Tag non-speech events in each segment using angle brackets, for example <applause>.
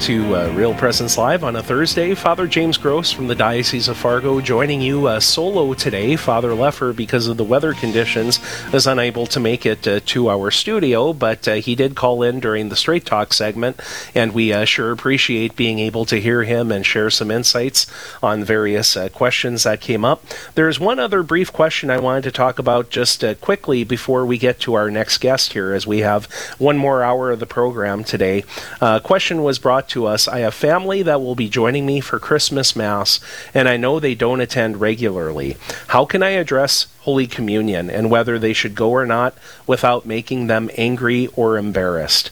to uh, Real Presence Live on a Thursday. Father James Gross from the Diocese of Fargo joining you uh, solo today. Father Leffer, because of the weather conditions, is unable to make it uh, to our studio, but uh, he did call in during the Straight Talk segment, and we uh, sure appreciate being able to hear him and share some insights on various uh, questions that came up. There's one other brief question I wanted to talk about just quickly before we get to our next guest here, as we have one more hour of the program today. Question was brought to us. I have family that will be joining me for Christmas Mass, and I know they don't attend regularly. How can I address Holy Communion and whether they should go or not without making them angry or embarrassed?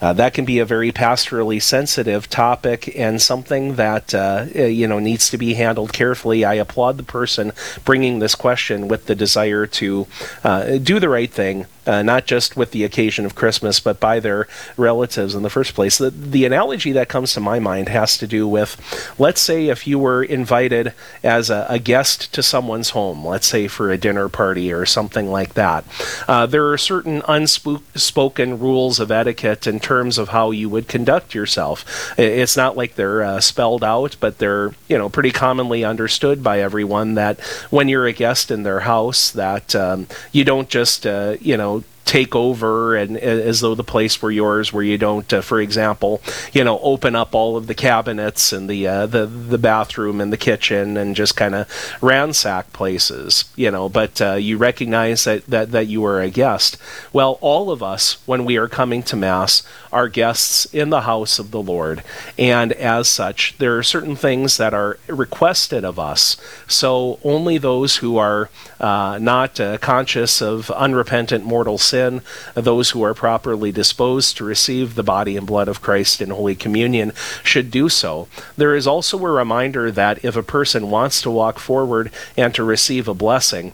Uh, that can be a very pastorally sensitive topic and something that uh, you know needs to be handled carefully. I applaud the person bringing this question with the desire to uh, do the right thing uh, not just with the occasion of Christmas, but by their relatives in the first place. The, the analogy that comes to my mind has to do with let's say if you were invited as a, a guest to someone's home, let's say for a dinner party or something like that. Uh, there are certain unspoken rules of etiquette in terms of how you would conduct yourself. It's not like they're uh, spelled out, but they're you know pretty commonly understood by everyone that when you're a guest in their house, that um, you don't just uh, you know take over and as though the place were yours where you don't uh, for example you know open up all of the cabinets and the uh, the the bathroom and the kitchen and just kind of ransack places you know. But uh, you recognize that, that that you are a guest. Well all of us when we are coming to mass are guests in the house of the Lord. And as such there are certain things that are requested of us. So only those who are uh, not uh, conscious of unrepentant mortal sin sin, those who are properly disposed to receive the body and blood of Christ in Holy Communion should do so. There is also a reminder that if a person wants to walk forward and to receive a blessing,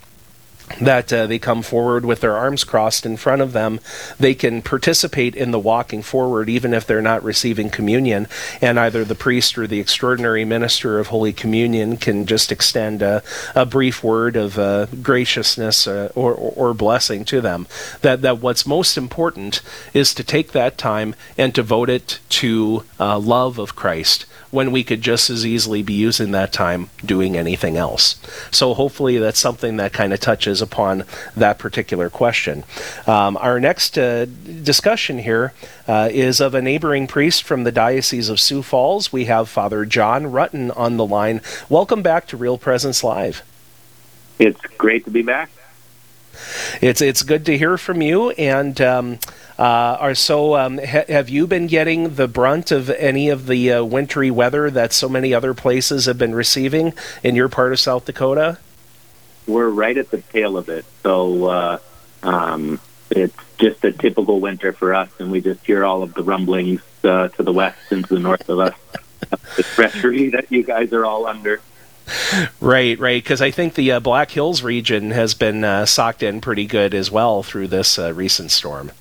that uh, they come forward with their arms crossed in front of them. They can participate in the walking forward even if they're not receiving communion, and either the priest or the extraordinary minister of Holy Communion can just extend a, a brief word of uh, graciousness uh, or, or, blessing to them. That, that what's most important is to take that time and devote it to uh, love of Christ when we could just as easily be using that time doing anything else. So hopefully that's something that kind of touches upon that particular question. Um, our next uh, discussion here uh, is of a neighboring priest from the Diocese of Sioux Falls. We have Father John Rutten on the line. Welcome back to Real Presence Live. It's great to be back. It's it's good to hear from you, and um, uh, are so. Um, ha- have you been getting the brunt of any of the uh, wintry weather that so many other places have been receiving in your part of South Dakota? We're right at the tail of it, so uh, um, it's just a typical winter for us, and we just hear all of the rumblings uh, to the west and to the north of us. the treachery that you guys are all under. Right, right. Because I think the uh, Black Hills region has been uh, socked in pretty good as well through this uh, recent storm.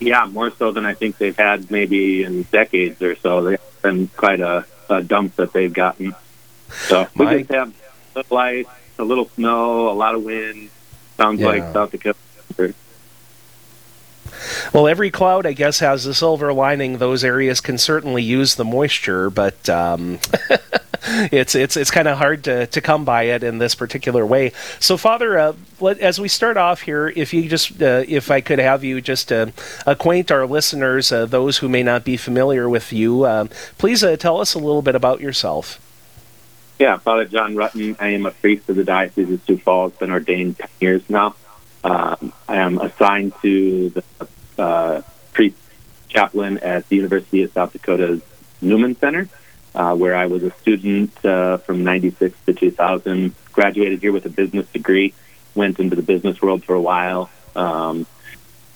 Yeah, more so than I think they've had maybe in decades or so. They've been quite a, a dump that they've gotten. So we My... just have little ice, a little snow, a lot of wind. Sounds yeah. like South Dakota. Well, every cloud, I guess, has a silver lining. Those areas can certainly use the moisture, but um, <laughs> it's it's it's kind of hard to, to come by it in this particular way. So, Father, uh, let, as we start off here, if you just uh, if I could have you just uh, acquaint our listeners, uh, those who may not be familiar with you, uh, please uh, tell us a little bit about yourself. Yeah, Father John Rutten. I am a priest of the Diocese of Sioux Falls. Been ordained ten years now. Um, I am assigned to the uh, priest chaplain at the University of South Dakota's Newman Center uh, where I was a student uh, from 96 to 2000, graduated here with a business degree, went into the business world for a while, um,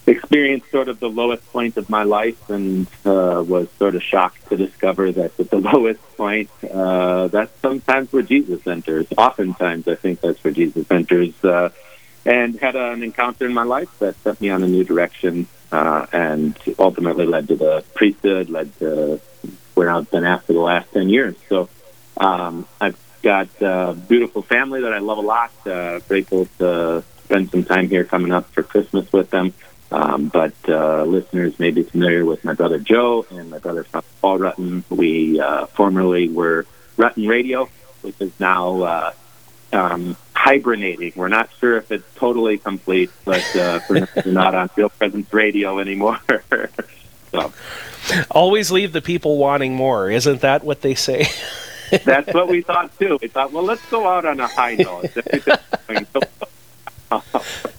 experienced sort of the lowest point of my life and uh, was sort of shocked to discover that at the <laughs> lowest point, uh, that's sometimes where Jesus enters. Oftentimes, I think that's where Jesus enters. Uh, and had an encounter in my life that set me on a new direction uh, and ultimately led to the priesthood, led to where I've been for the last 10 years. So um, I've got a beautiful family that I love a lot. Uh, grateful to spend some time here coming up for Christmas with them. Um, but uh, listeners may be familiar with my brother Joe and my brother Paul Rutten. We uh, formerly were Rutten Radio, which is now uh, um, hibernating. We're not sure if it's totally complete, but uh, we're not on Real Presence Radio anymore. <laughs> so. Always leave the people wanting more. Isn't that what they say? <laughs> That's what we thought too. We thought, well, let's go out on a high note. <laughs>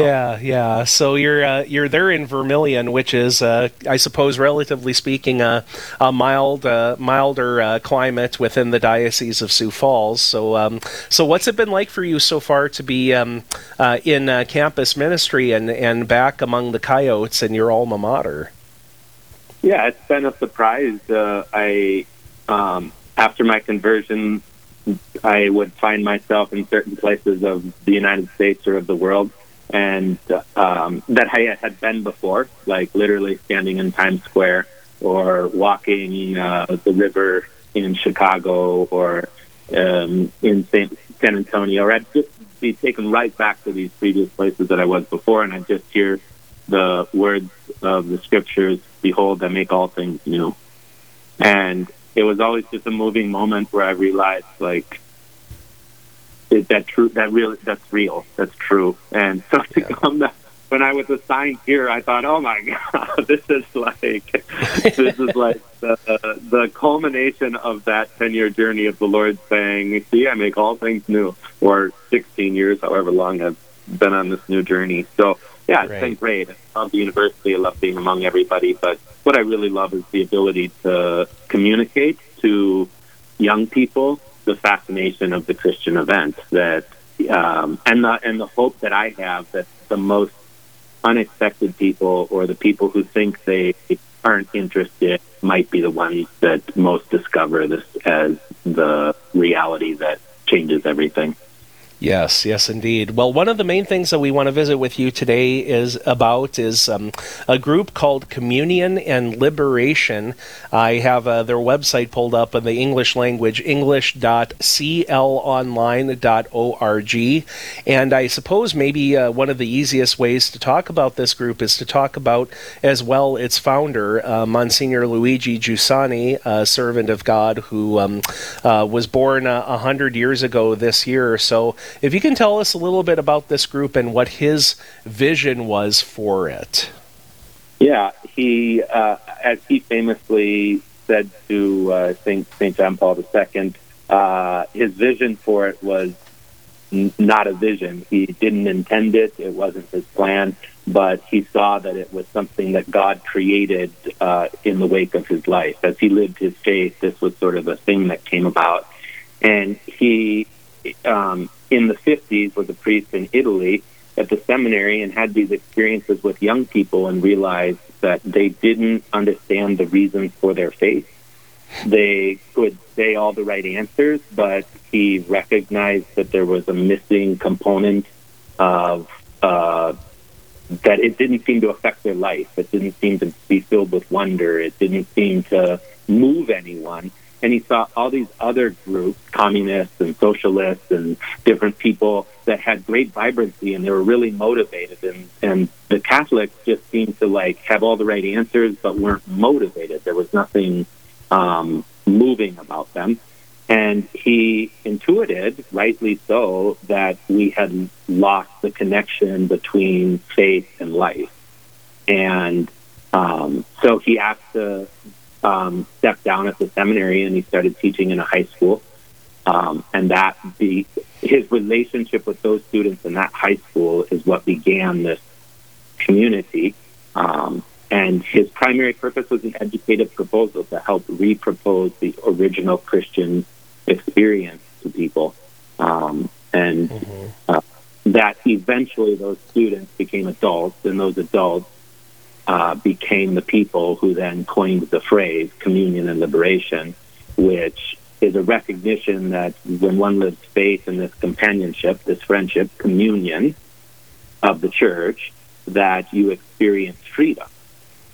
Yeah, yeah. So you're uh, you're there in Vermillion, which is, uh, I suppose, relatively speaking, uh, a mild, uh, milder uh, climate within the diocese of Sioux Falls. So, um, so what's it been like for you so far to be um, uh, in campus ministry and and back among the Coyotes and your alma mater? Yeah, it's been a surprise. I um, after my conversion, I would find myself in certain places of the United States or of the world and um, that I had been before, like literally standing in Times Square or walking uh, the river in Chicago or um, in San, San Antonio, or I'd just be taken right back to these previous places that I was before, and I'd just hear the words of the scriptures, "Behold, I make all things new," and it was always just a moving moment where I realized, like, is that true? That really, that's real. That's true. And so to yeah. come back, when I was assigned here, I thought, oh my <laughs> god, this is like, this is like the the culmination of that ten year journey of the Lord saying, "See, I make all things new," or sixteen years, however long I've been on this new journey. So yeah, it's right. been great. I love the university. I love being among everybody. But what I really love is the ability to communicate to young people the fascination of the Christian event that um, and the and the hope that I have that the most unexpected people or the people who think they aren't interested might be the ones that most discover this as the reality that changes everything. Yes, yes, indeed. Well, one of the main things that we want to visit with you today is about is um, a group called Communion and Liberation. I have uh, their website pulled up in the English language, english.clonline.org. And I suppose maybe uh, one of the easiest ways to talk about this group is to talk about as well its founder, uh, Monsignor Luigi Giussani, a servant of God who um, uh, was born uh, a hundred years ago this year. or So if you can tell us a little bit about this group and what his vision was for it. Yeah, he, uh, as he famously said to uh, Saint Saint John Paul II, uh, his vision for it was n- not a vision. He didn't intend it; it wasn't his plan. But he saw that it was something that God created uh, in the wake of his life. As he lived his faith, this was sort of a thing that came about, and he um, in the 50s was a priest in Italy at the seminary and had these experiences with young people and realized that they didn't understand the reasons for their faith. They could say all the right answers, but he recognized that there was a missing component of uh, that it didn't seem to affect their life. It didn't seem to be filled with wonder. It didn't seem to move anyone and he saw all these other groups, communists and socialists and different people that had great vibrancy and they were really motivated. And, and the Catholics just seemed to like have all the right answers, but weren't motivated. There was nothing um, moving about them. And he intuited, rightly so, that we had lost the connection between faith and life. And um, so he asked the um, stepped down at the seminary and he started teaching in a high school. Um, and that the his relationship with those students in that high school is what began this community. Um, and his primary purpose was an educative proposal to help repropose the original Christian experience to people. Um, and mm-hmm. uh, that eventually those students became adults, and those adults uh, became the people who then coined the phrase communion and liberation, which is a recognition that when one lives faith in this companionship, this friendship, communion, of the church that you experience freedom.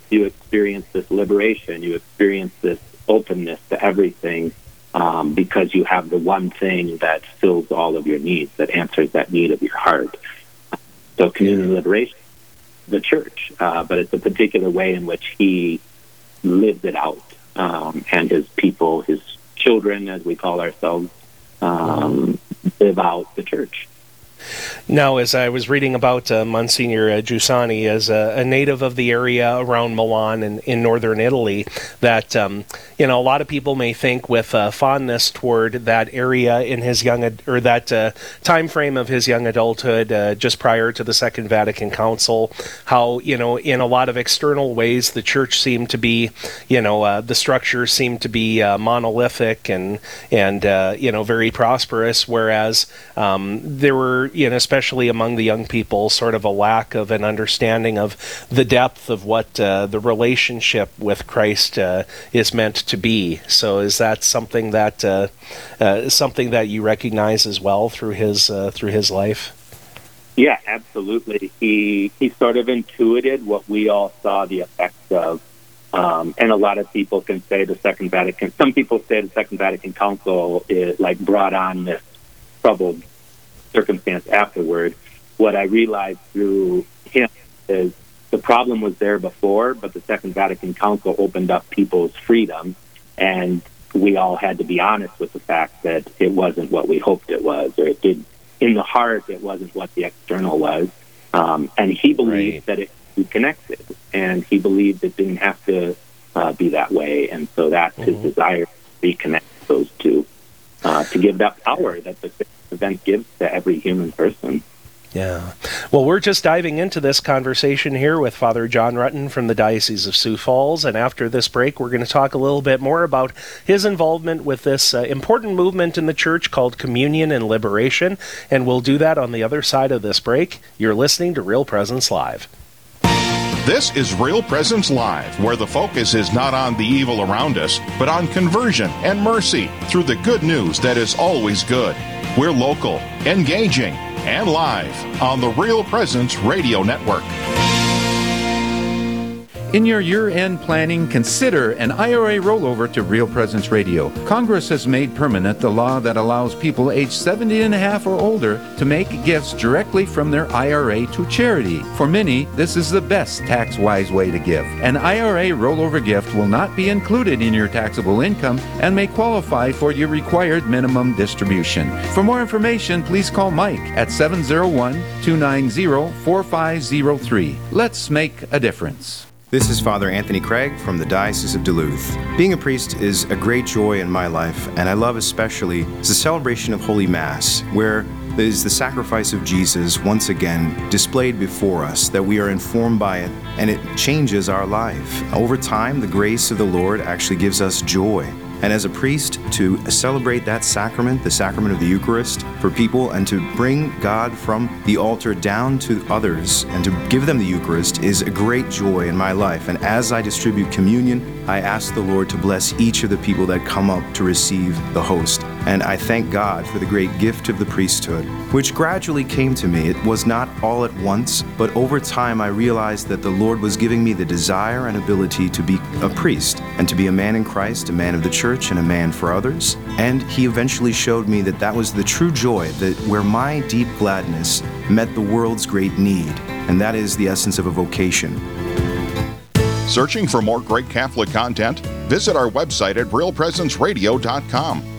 You experience this liberation. You experience this openness to everything um, because you have the one thing that fills all of your needs, that answers that need of your heart. So, communion and liberation, the church, uh, but it's a particular way in which he lived it out, um, and his people, his children, as we call ourselves, um, live out the church. Now, as I was reading about uh, Monsignor uh, Giussani as a, a, native of the area around Milan and in northern Italy, that um, you know a lot of people may think with uh, fondness toward that area in his young ad- or that uh, time frame of his young adulthood, uh, just prior to the Second Vatican Council, how you know in a lot of external ways the church seemed to be, you know, uh, the structure seemed to be monolithic and and you know very prosperous, whereas um, there were you know, especially among the young people, sort of a lack of an understanding of the depth of what uh, the relationship with Christ uh, is meant to be. So, is that something that uh, uh something that you recognize as well through his uh, through his life? Yeah, absolutely. He he sort of intuited what we all saw the effects of. Um, and a lot of people can say the Second Vatican. Some people say the Second Vatican Council is like brought on this troubled circumstance afterward. What I realized through him is the problem was there before, but the Second Vatican Council opened up people's freedom, and we all had to be honest with the fact that it wasn't what we hoped it was, or it did. In the heart, it wasn't what the external was, um, and he believed right. that it connected, and he believed it didn't have to uh, be that way, and so that's mm-hmm. his desire to reconnect those two, uh, to give that power that the event gives to every human person. Yeah. Well, we're just diving into this conversation here with Father John Rutten from the Diocese of Sioux Falls. And after this break, we're going to talk a little bit more about his involvement with this uh, important movement in the church called Communion and Liberation. And we'll do that on the other side of this break. You're listening to Real Presence Live. This is Real Presence Live, where the focus is not on the evil around us, but on conversion and mercy through the good news that is always good. We're local, engaging, and live on the Real Presence Radio Network. In your year end planning, consider an IRA rollover to Real Presence Radio. Congress has made permanent the law that allows people aged 70 and a half or older to make gifts directly from their IRA to charity. For many, this is the best tax wise way to give. An IRA rollover gift will not be included in your taxable income and may qualify for your required minimum distribution. For more information, please call Mike at 701 290 4503. Let's make a difference. This is Father Anthony Craig from the Diocese of Duluth. Being a priest is a great joy in my life, and I love especially the celebration of Holy Mass, where is the sacrifice of Jesus once again displayed before us, that we are informed by it, and it changes our life. Over time, the grace of the Lord actually gives us joy and as a priest to celebrate that sacrament, the sacrament of the Eucharist, for people and to bring God from the altar down to others and to give them the Eucharist is a great joy in my life. And as I distribute communion, I ask the Lord to bless each of the people that come up to receive the host. And I thank God for the great gift of the priesthood, which gradually came to me. It was not all at once, but over time I realized that the Lord was giving me the desire and ability to be a priest and to be a man in Christ, a man of the church and a man for others. And he eventually showed me that that was the true joy, that where my deep gladness met the world's great need. And that is the essence of a vocation. Searching for more great Catholic content? Visit our website at realpresenceradio.com.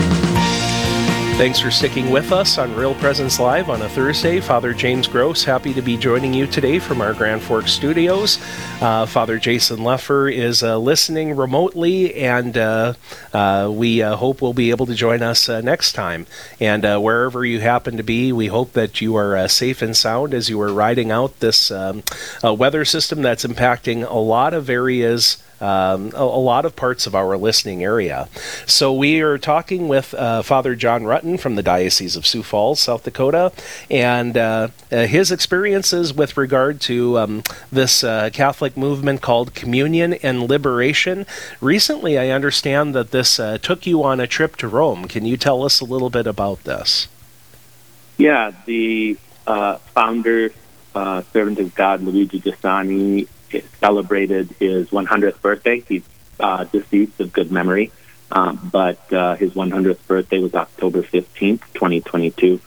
Thanks for sticking with us on Real Presence Live on a Thursday. Father James Gross, happy to be joining you today from our Grand Forks studios. Uh, Father Jason Leffer is uh, listening remotely, and uh, uh we uh, hope will be able to join us uh, next time. And wherever you happen to be, we hope that you are safe and sound as you are riding out this um, weather system that's impacting a lot of areas um, a, a, lot of parts of our listening area. So we are talking with uh, Father John Rutten from the Diocese of Sioux Falls, South Dakota, and uh, uh, his experiences with regard to um, this uh, Catholic movement called Communion and Liberation. Recently, I understand that this uh, took you on a trip to Rome. Can you tell us a little bit about this? Yeah, the founder, servant of God, Luigi Giussani, celebrated his 100th birthday. He's uh, deceased of good memory, um, but uh, his 100th birthday was October 15th, 2022.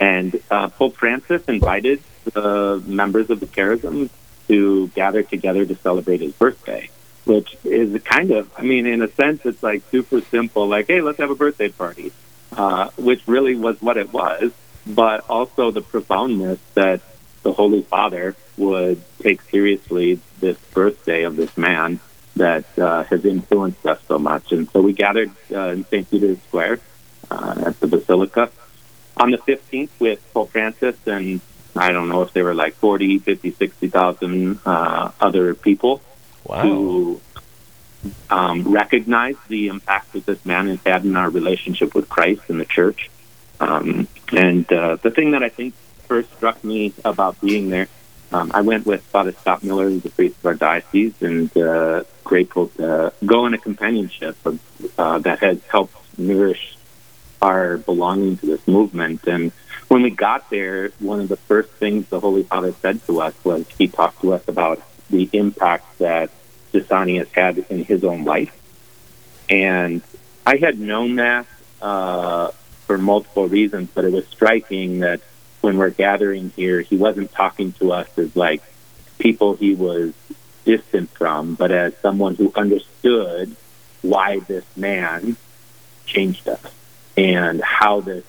And uh, Pope Francis invited the members of the Charism to gather together to celebrate his birthday, which is kind of, I mean, in a sense, it's like super simple, like, hey, let's have a birthday party, uh, which really was what it was, but also the profoundness that the Holy Father would take seriously this birthday of this man that uh, has influenced us so much. And so we gathered uh, in St. Peter's Square uh, at the Basilica on the 15th with Pope Francis and I don't know if they were like 40, 50, 60,000 uh, other people wow. who um, recognize the impact that this man has had in our relationship with Christ and the church. Um, and uh, the thing that I think first struck me about being there um, I went with Father Scott Miller, the priest of our diocese, and uh, grateful to go in a companionship of, uh, that has helped nourish our belonging to this movement. And when we got there, one of the first things the Holy Father said to us was he talked to us about the impact that Giussani has had in his own life. And I had known that uh, for multiple reasons, but it was striking that when we're gathering here, he wasn't talking to us as like people he was distant from, but as someone who understood why this man changed us and how this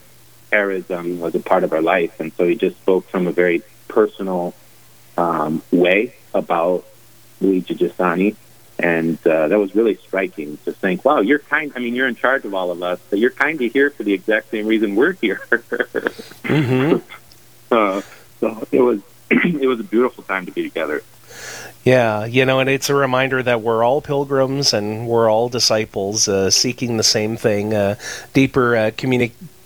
charism was a part of our life. And so he just spoke from a very personal um, way about Luigi Giussani. And uh, that was really striking to think, wow, you're kind, I mean, you're in charge of all of us, but you're kind of here for the exact same reason we're here. <laughs> mm-hmm. It was <clears throat> it was a beautiful time to be together. Yeah, you know, and it's a reminder that we're all pilgrims and we're all disciples uh, seeking the same thing, uh, deeper uh,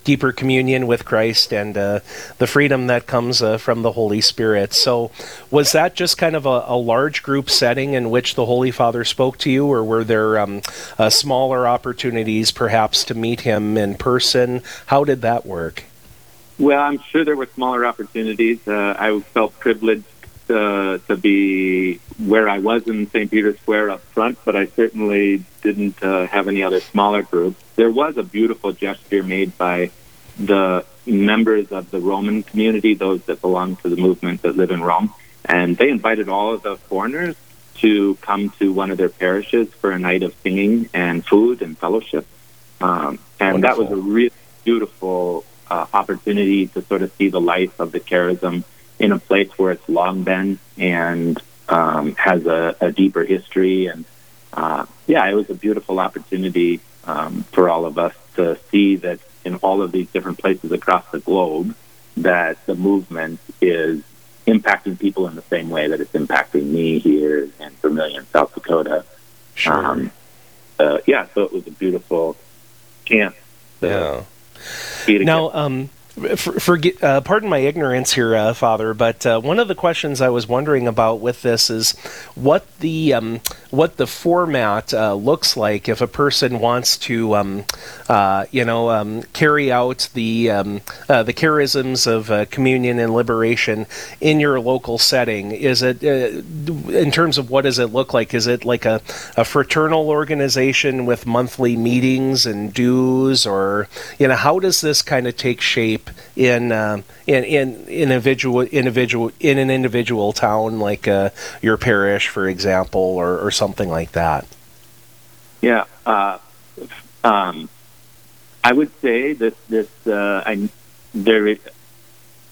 deeper communion with Christ and uh, the freedom that comes uh, from the Holy Spirit. So, was that just kind of a, a, large group setting in which the Holy Father spoke to you, or were there um, uh, smaller opportunities perhaps to meet him in person? How did that work? Well, I'm sure there were smaller opportunities. Uh, I felt privileged uh, to be where I was in St. Peter's Square up front, but I certainly didn't uh, have any other smaller groups. There was a beautiful gesture made by the members of the Roman community, those that belong to the movement that live in Rome, and they invited all of the foreigners to come to one of their parishes for a night of singing and food and fellowship. Um, and Wonderful. that was a really beautiful uh, opportunity to sort of see the life of the charism in a place where it's long been and um, has a, a, deeper history. And uh, yeah, it was a beautiful opportunity um, for all of us to see that in all of these different places across the globe, that the movement is impacting people in the same way that it's impacting me here in Vermillion, South Dakota. Sure. Um, uh, yeah, so it was a beautiful chance. To, yeah now, um, for, uh, pardon my ignorance here, uh, Father, but uh, one of the questions I was wondering about with this is what the um, what the format uh, looks like if a person wants to, um, uh, you know, um, carry out the um, uh, the charisms of communion and liberation in your local setting. Is it in terms of what does it look like? Is it like a, a fraternal organization with monthly meetings and dues, or you know, how does this kind of take shape? in uh, in in individual individual in an individual town like uh, your parish, for example, or, or something like that. Yeah. Uh, um, I would say that this uh, I, there is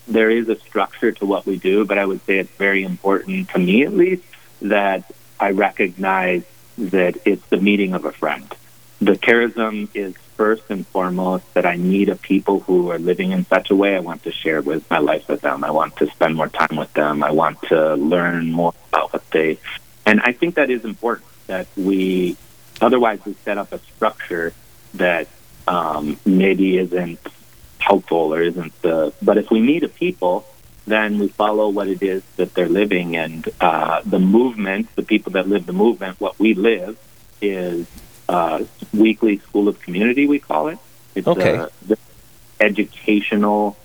there is a structure to what we do, but I would say it's very important to me at least that I recognize that it's the meeting of a friend. The charism is first and foremost that I need a people who are living in such a way I want to share with my life with them. I want to spend more time with them. I want to learn more about what they and I think that is important that we otherwise we set up a structure that um, maybe isn't helpful or isn't the but if we meet a people then we follow what it is that they're living and uh, the movement the people that live the movement what we live is uh, weekly school of community we call it it's okay. a, the educational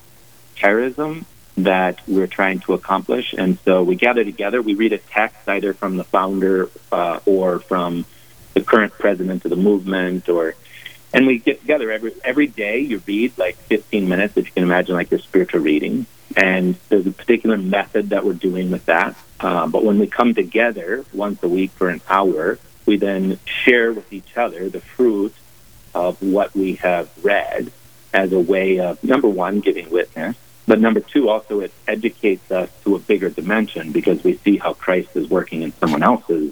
charism that we're trying to accomplish and so we gather together we read a text either from the founder uh, or from the current president of the movement or and we get together every every day. You read like 15 minutes, if you can imagine, like your spiritual reading. And there's a particular method that we're doing with that. Uh, but when we come together once a week for an hour, we then share with each other the fruit of what we have read as a way of number one, giving witness, but number two, also it educates us to a bigger dimension because we see how Christ is working in someone else's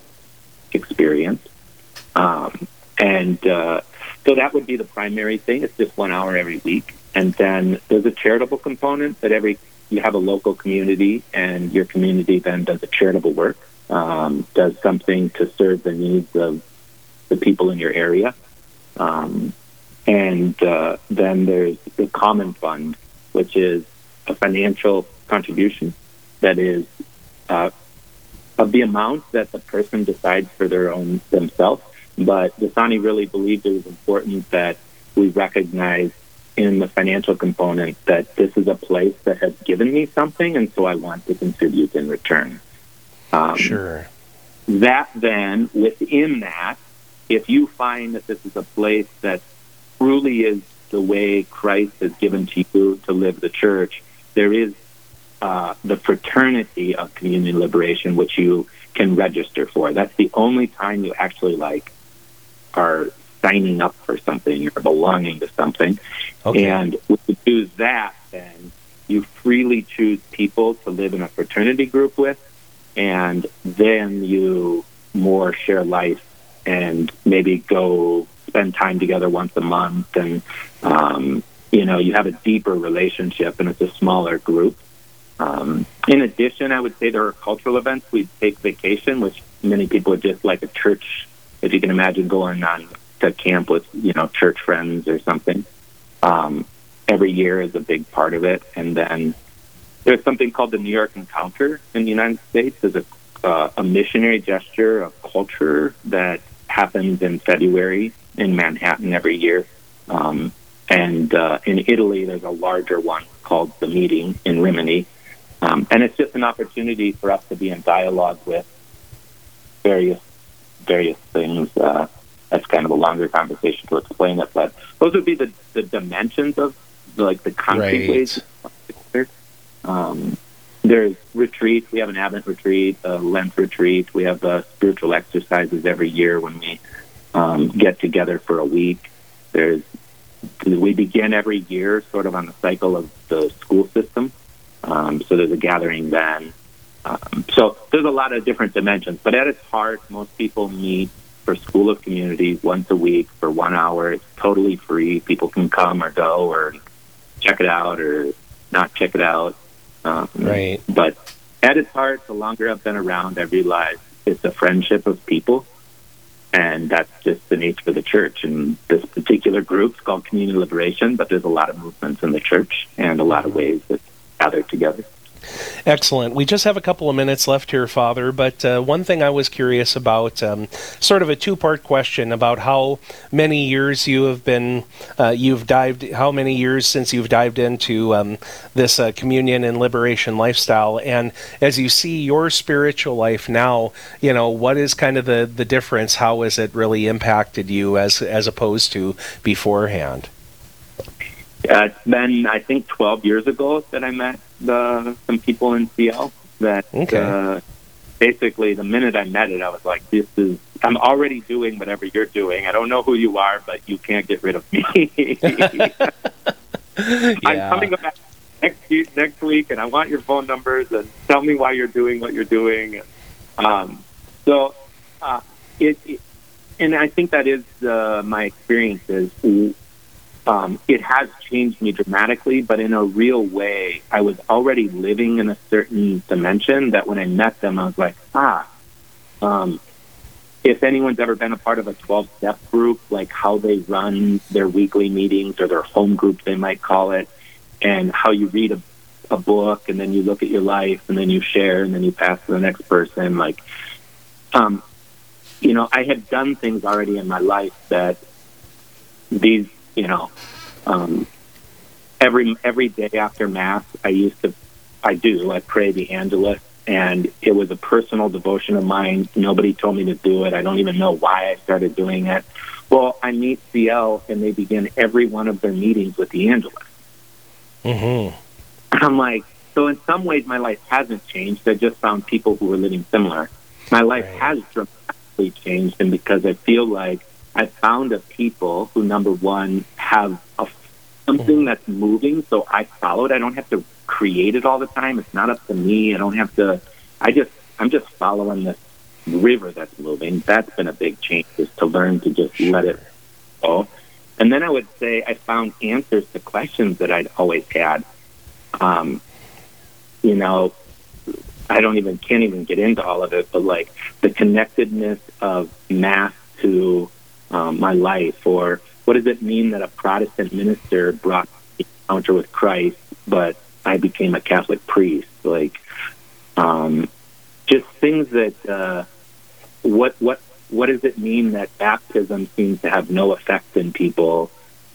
experience. Um, and uh, so that would be the primary thing. It's just one hour every week. And then there's a charitable component that every you have a local community and your community then does a charitable work, um, does something to serve the needs of the people in your area. Um, and uh, then there's the common fund, which is a financial contribution that is uh, of the amount that the person decides for their own themselves but Giussani really believed it was important that we recognize in the financial component that this is a place that has given me something, and so I want to contribute in return. Um, sure. That then, within that, if you find that this is a place that truly is the way Christ has given to you to live the church, there is uh, the fraternity of Communion and Liberation, which you can register for. That's the only time you actually like are signing up for something or belonging to something. Okay. And when you choose that, then you freely choose people to live in a fraternity group with, and then you more share life and maybe go spend time together once a month and um, you know you have a deeper relationship and it's a smaller group. Um, in addition i would say there are cultural events. We take vacation which many people would just like a church if you can imagine going on to camp with you know church friends or something. Um, every year is a big part of it, and then there's something called the New York Encounter in the United States. There's a uh, a missionary gesture of culture that happens in February in Manhattan every year. Um, and uh, in Italy, there's a larger one called the Meeting in Rimini. Um, and it's just an opportunity for us to be in dialogue with various various things. Uh, that's kind of a longer conversation to explain it, but those would be the, the dimensions of like the concrete right. ways. Um, there's retreats. We have an Advent retreat, a Lent retreat. We have uh, spiritual exercises every year when we um, get together for a week. There's we begin every year sort of on the cycle of the school system. Um, so there's a gathering then. Um, so there's a lot of different dimensions, but at its heart, most people meet for School of Communities once a week for one hour. It's totally free. People can come or go or check it out or not check it out. Um, right. But at its heart, the longer I've been around, I realize it's a friendship of people. And that's just the nature of the church. And this particular group is called Communion and Liberation, but there's a lot of movements in the church and a lot of ways that gather together. Excellent. We just have a couple of minutes left here, Father. But uh, one thing I was curious about, um, sort of a two-part question about how many years you have been, uh, you've dived, how many years since you've dived into um, this uh, communion and liberation lifestyle, and as you see your spiritual life now, you know, what is kind of the the difference? How has it really impacted you as as opposed to beforehand? Uh, it's been, I think, 12 years ago that I met the some people in CL that okay. uh, basically the minute I met it, I was like, "This is I'm already doing whatever you're doing. I don't know who you are, but you can't get rid of me." <laughs> yeah. I'm coming back next week, next week, and I want your phone numbers and tell me why you're doing what you're doing. Um, so uh, it, it, and I think that is uh, my experience is um, it has changed me dramatically, but in a real way. I was already living in a certain dimension that when I met them, I was like, ah. Um, if anyone's ever been a part of a 12 step group, like how they run their weekly meetings or their home group, they might call it, and how you read a, a book and then you look at your life and then you share and then you pass to the next person, like, um, you know, I had done things already in my life that these you know, um, every every day after mass, I used to, I do, I pray the Angelus, and it was a personal devotion of mine. Nobody told me to do it. I don't even know why I started doing it. Well, I meet CL, and they begin every one of their meetings with the Angelus. Mm-hmm. I'm like, so in some ways, my life hasn't changed. I just found people who were living similar. My life right. has dramatically changed, and because I feel like I found a people who, number one, have a, something mm-hmm. that's moving, so I follow it. I don't have to create it all the time. It's not up to me. I don't have to. I just I'm just following this river that's moving. That's been a big change, is to learn to just let it go. And then I would say I found answers to questions that I'd always had. Um, you know, I don't even can't even get into all of it, but like the connectedness of mass to um, my life, or what does it mean that a Protestant minister brought me encounter with Christ, but I became a Catholic priest? Like, um, just things that uh, what what what does it mean that baptism seems to have no effect in people,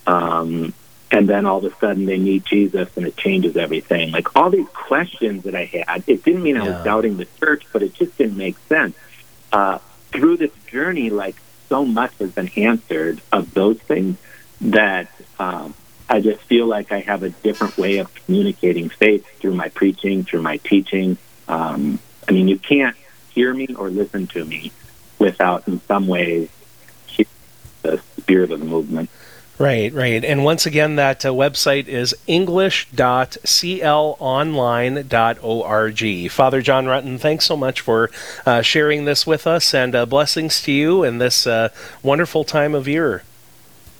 um, and then all of a sudden they meet Jesus and it changes everything? Like all these questions that I had, it didn't mean I was doubting the church, but it just didn't make sense. Uh, through this journey, like so much has been answered of those things that um, I just feel like I have a different way of communicating faith through my preaching, through my teaching. Um, I mean, you can't hear me or listen to me without, in some ways, the spirit of the movement. Right, right. And once again, that uh, website is english.clonline.org. Father John Rutten, thanks so much for uh, sharing this with us, and uh, blessings to you in this uh, wonderful time of year.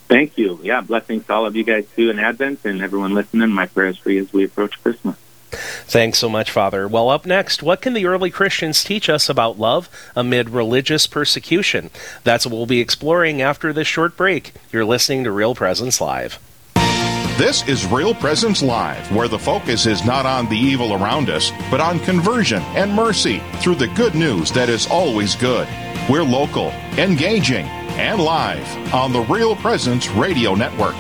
Thank you. Yeah, blessings to all of you guys too in Advent and everyone listening. My prayers for you as we approach Christmas. Thanks so much, Father. Well, up next, what can the early Christians teach us about love amid religious persecution? That's what we'll be exploring after this short break. You're listening to Real Presence Live. This is Real Presence Live, where the focus is not on the evil around us, but on conversion and mercy through the good news that is always good. We're local, engaging, and live on the Real Presence Radio Network.